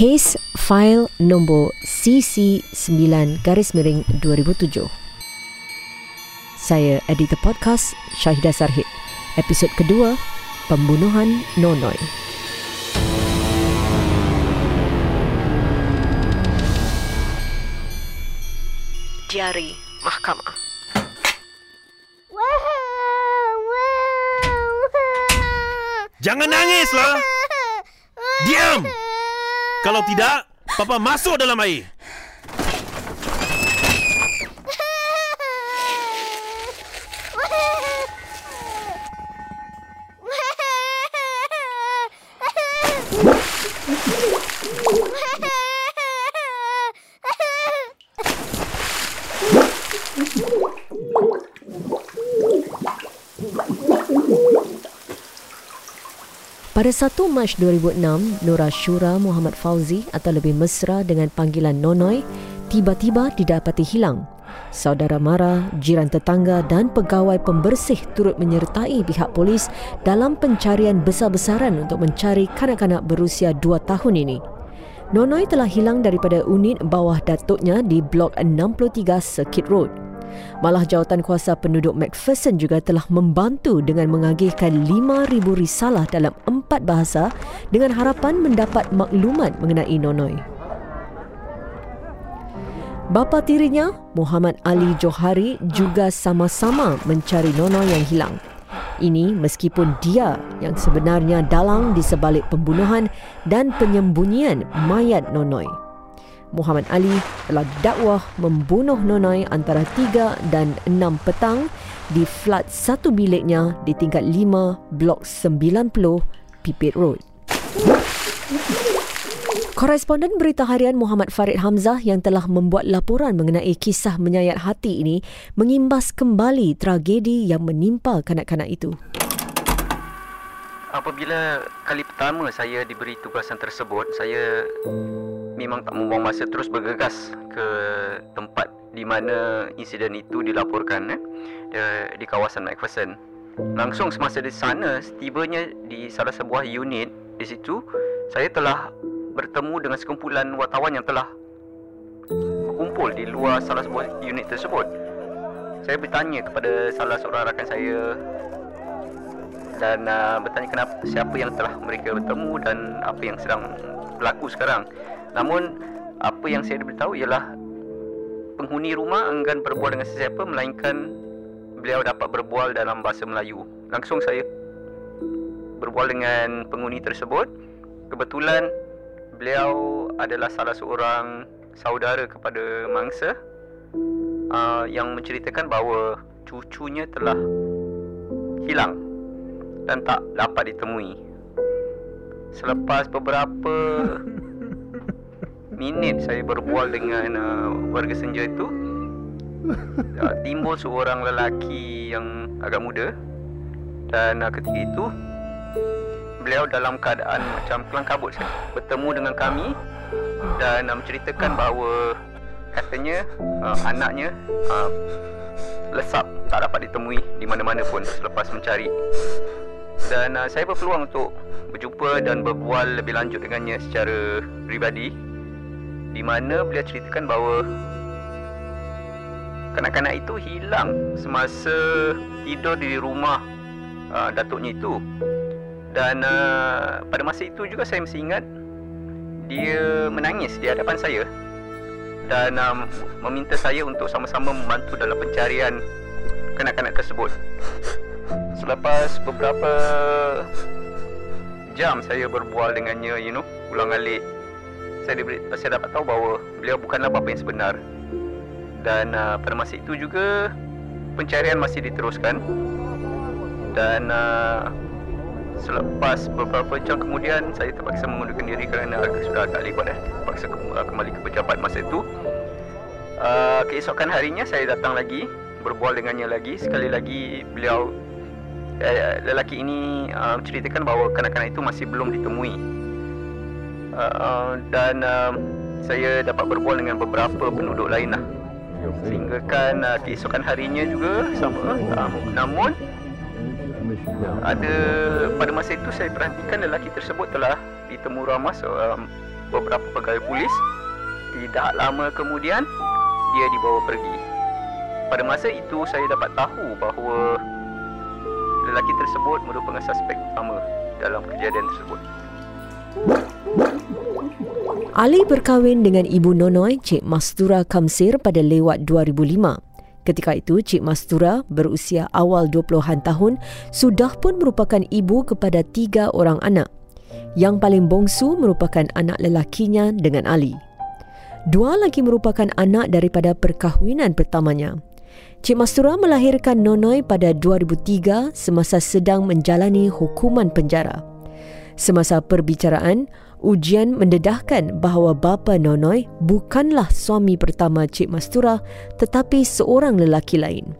Kes Fail Nombor CC9 Garis Miring 2007 Saya editor podcast Syahidah Sarhid. Episod kedua Pembunuhan Nonoy. Diari Mahkamah. Jangan nangislah. Diam. Kalau tidak, papa masuk dalam air. Pada 1 Mac 2006, Nura Shura Muhammad Fauzi atau lebih mesra dengan panggilan Nonoy tiba-tiba didapati hilang. Saudara mara, jiran tetangga dan pegawai pembersih turut menyertai pihak polis dalam pencarian besar-besaran untuk mencari kanak-kanak berusia 2 tahun ini. Nonoy telah hilang daripada unit bawah datuknya di Blok 63 Circuit Road. Malah jawatan kuasa penduduk McPherson juga telah membantu dengan mengagihkan 5,000 risalah dalam empat bahasa dengan harapan mendapat maklumat mengenai Nonoy. Bapa tirinya, Muhammad Ali Johari juga sama-sama mencari Nonoy yang hilang. Ini meskipun dia yang sebenarnya dalang di sebalik pembunuhan dan penyembunyian mayat Nonoy. Muhammad Ali telah dakwah membunuh Nonoy antara 3 dan 6 petang di flat satu biliknya di tingkat 5 blok 90 Pipit Road. Koresponden berita harian Muhammad Farid Hamzah yang telah membuat laporan mengenai kisah menyayat hati ini mengimbas kembali tragedi yang menimpa kanak-kanak itu. Apabila kali pertama saya diberi tugasan tersebut, saya memang tak membuang masa terus bergegas ke tempat di mana insiden itu dilaporkan eh, di kawasan McPherson. Langsung semasa di sana, setibanya di salah sebuah unit di situ, saya telah bertemu dengan sekumpulan wartawan yang telah berkumpul di luar salah sebuah unit tersebut. Saya bertanya kepada salah seorang rakan saya dan uh, bertanya kenapa siapa yang telah mereka bertemu dan apa yang sedang berlaku sekarang. Namun apa yang saya diberitahu ialah penghuni rumah enggan berbual dengan sesiapa melainkan beliau dapat berbual dalam bahasa Melayu. Langsung saya berbual dengan penghuni tersebut. Kebetulan beliau adalah salah seorang saudara kepada mangsa uh, yang menceritakan bahawa cucunya telah hilang dan tak dapat ditemui. Selepas beberapa minit saya berbual dengan uh, warga senja itu, uh, timbul seorang lelaki yang agak muda. Dan uh, ketika itu beliau dalam keadaan macam kelang kabut bertemu dengan kami dan uh, menceritakan bahawa katanya uh, anaknya uh, lesap tak dapat ditemui di mana-mana pun selepas mencari dan uh, saya berpeluang untuk berjumpa dan berbual lebih lanjut dengannya secara pribadi di mana beliau ceritakan bahawa kanak-kanak itu hilang semasa tidur di rumah uh, datuknya itu dan uh, pada masa itu juga saya masih ingat dia menangis di hadapan saya dan um, meminta saya untuk sama-sama membantu dalam pencarian kanak-kanak tersebut. Selepas beberapa jam saya berbual dengannya, you know, ulang alik, saya, diberi, saya dapat tahu bahawa beliau bukanlah bapa yang sebenar. Dan uh, pada masa itu juga pencarian masih diteruskan. Dan uh, selepas beberapa jam kemudian saya terpaksa mengundurkan diri kerana agak sudah agak lewat dah. Terpaksa uh, kembali ke pejabat masa itu. Uh, keesokan harinya saya datang lagi berbual dengannya lagi sekali lagi beliau eh, lelaki ini uh, ceritakan bahawa kanak-kanak itu masih belum ditemui uh, dan uh, saya dapat berbual dengan beberapa penduduk lain lah sehingga kan uh, keesokan harinya juga sama uh, namun ada pada masa itu saya perhatikan lelaki tersebut telah ditemu ramah um, beberapa pegawai polis. Tidak lama kemudian, dia dibawa pergi. Pada masa itu, saya dapat tahu bahawa lelaki tersebut merupakan suspek utama dalam kejadian tersebut. Ali berkahwin dengan ibu Nonoy, Cik Mastura Kamsir pada lewat 2005. Ketika itu, Cik Mastura berusia awal 20-an tahun sudah pun merupakan ibu kepada tiga orang anak. Yang paling bongsu merupakan anak lelakinya dengan Ali. Dua lagi merupakan anak daripada perkahwinan pertamanya. Cik Mastura melahirkan Nonoy pada 2003 semasa sedang menjalani hukuman penjara. Semasa perbicaraan, ujian mendedahkan bahawa bapa Nonoy bukanlah suami pertama Cik Mastura tetapi seorang lelaki lain.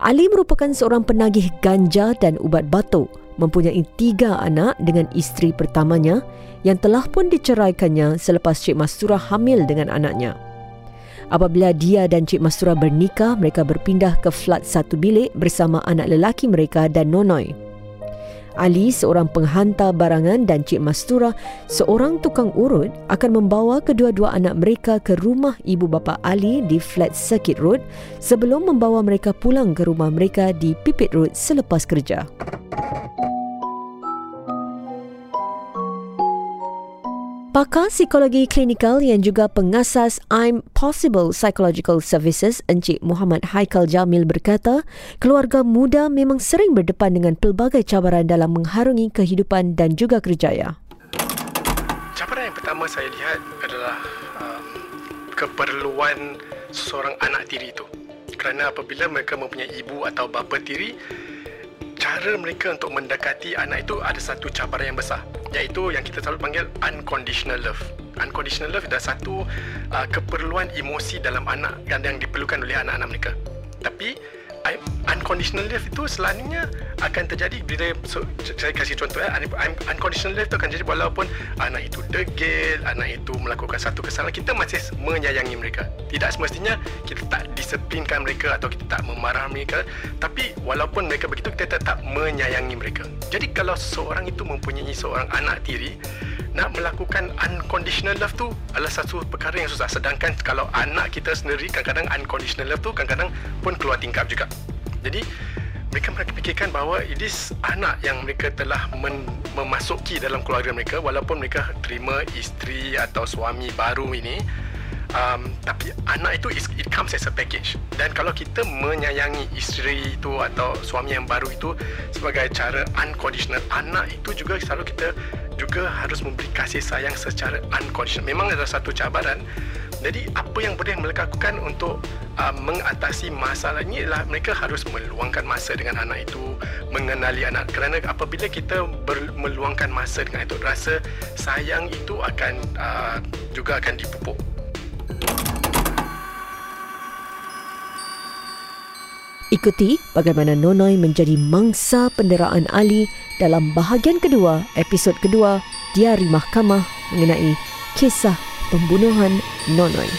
Ali merupakan seorang penagih ganja dan ubat batuk, mempunyai tiga anak dengan isteri pertamanya yang telah pun diceraikannya selepas Cik Mastura hamil dengan anaknya. Apabila dia dan Cik Mastura bernikah, mereka berpindah ke flat satu bilik bersama anak lelaki mereka dan Nonoy. Ali, seorang penghantar barangan dan Cik Mastura, seorang tukang urut akan membawa kedua-dua anak mereka ke rumah ibu bapa Ali di flat Circuit Road sebelum membawa mereka pulang ke rumah mereka di Pipit Road selepas kerja. Pakar psikologi klinikal yang juga pengasas I'm Possible Psychological Services Encik Muhammad Haikal Jamil berkata, keluarga muda memang sering berdepan dengan pelbagai cabaran dalam mengharungi kehidupan dan juga kerjaya. Cabaran yang pertama saya lihat adalah um, keperluan seorang anak tiri itu. Kerana apabila mereka mempunyai ibu atau bapa tiri, cara mereka untuk mendekati anak itu ada satu cabaran yang besar iaitu yang kita selalu panggil unconditional love. Unconditional love adalah satu uh, keperluan emosi dalam anak yang, yang diperlukan oleh anak-anak mereka. Tapi unconditional love itu selalunya akan terjadi bila so, saya kasih contoh ya unconditional love itu akan jadi walaupun anak itu degil anak itu melakukan satu kesalahan. Kita masih menyayangi mereka. Tidak semestinya kita tak disiplinkan mereka atau kita tak memarah mereka tapi walaupun mereka begitu kita tetap menyayangi mereka. Jadi kalau seorang itu mempunyai seorang anak tiri nak melakukan unconditional love tu adalah satu perkara yang susah. Sedangkan kalau anak kita sendiri kadang-kadang unconditional love tu kadang-kadang pun keluar tingkap juga. Jadi mereka fikirkan bahawa ini anak yang mereka telah men, memasuki dalam keluarga mereka. Walaupun mereka terima isteri atau suami baru ini um, tapi anak itu is, it comes as a package. Dan kalau kita menyayangi isteri itu atau suami yang baru itu sebagai cara unconditional anak itu juga selalu kita juga harus memberi kasih sayang secara unconditional. Memang ada satu cabaran. Jadi apa yang boleh mereka lakukan untuk uh, mengatasi masalah ini adalah mereka harus meluangkan masa dengan anak itu mengenali anak. Kerana apabila kita ber- meluangkan masa dengan itu rasa sayang itu akan uh, juga akan dipupuk Ikuti bagaimana Nonoy menjadi mangsa penderaan Ali dalam bahagian kedua, episod kedua, Diari Mahkamah mengenai kisah pembunuhan Nonoy.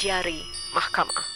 Diari Mahkamah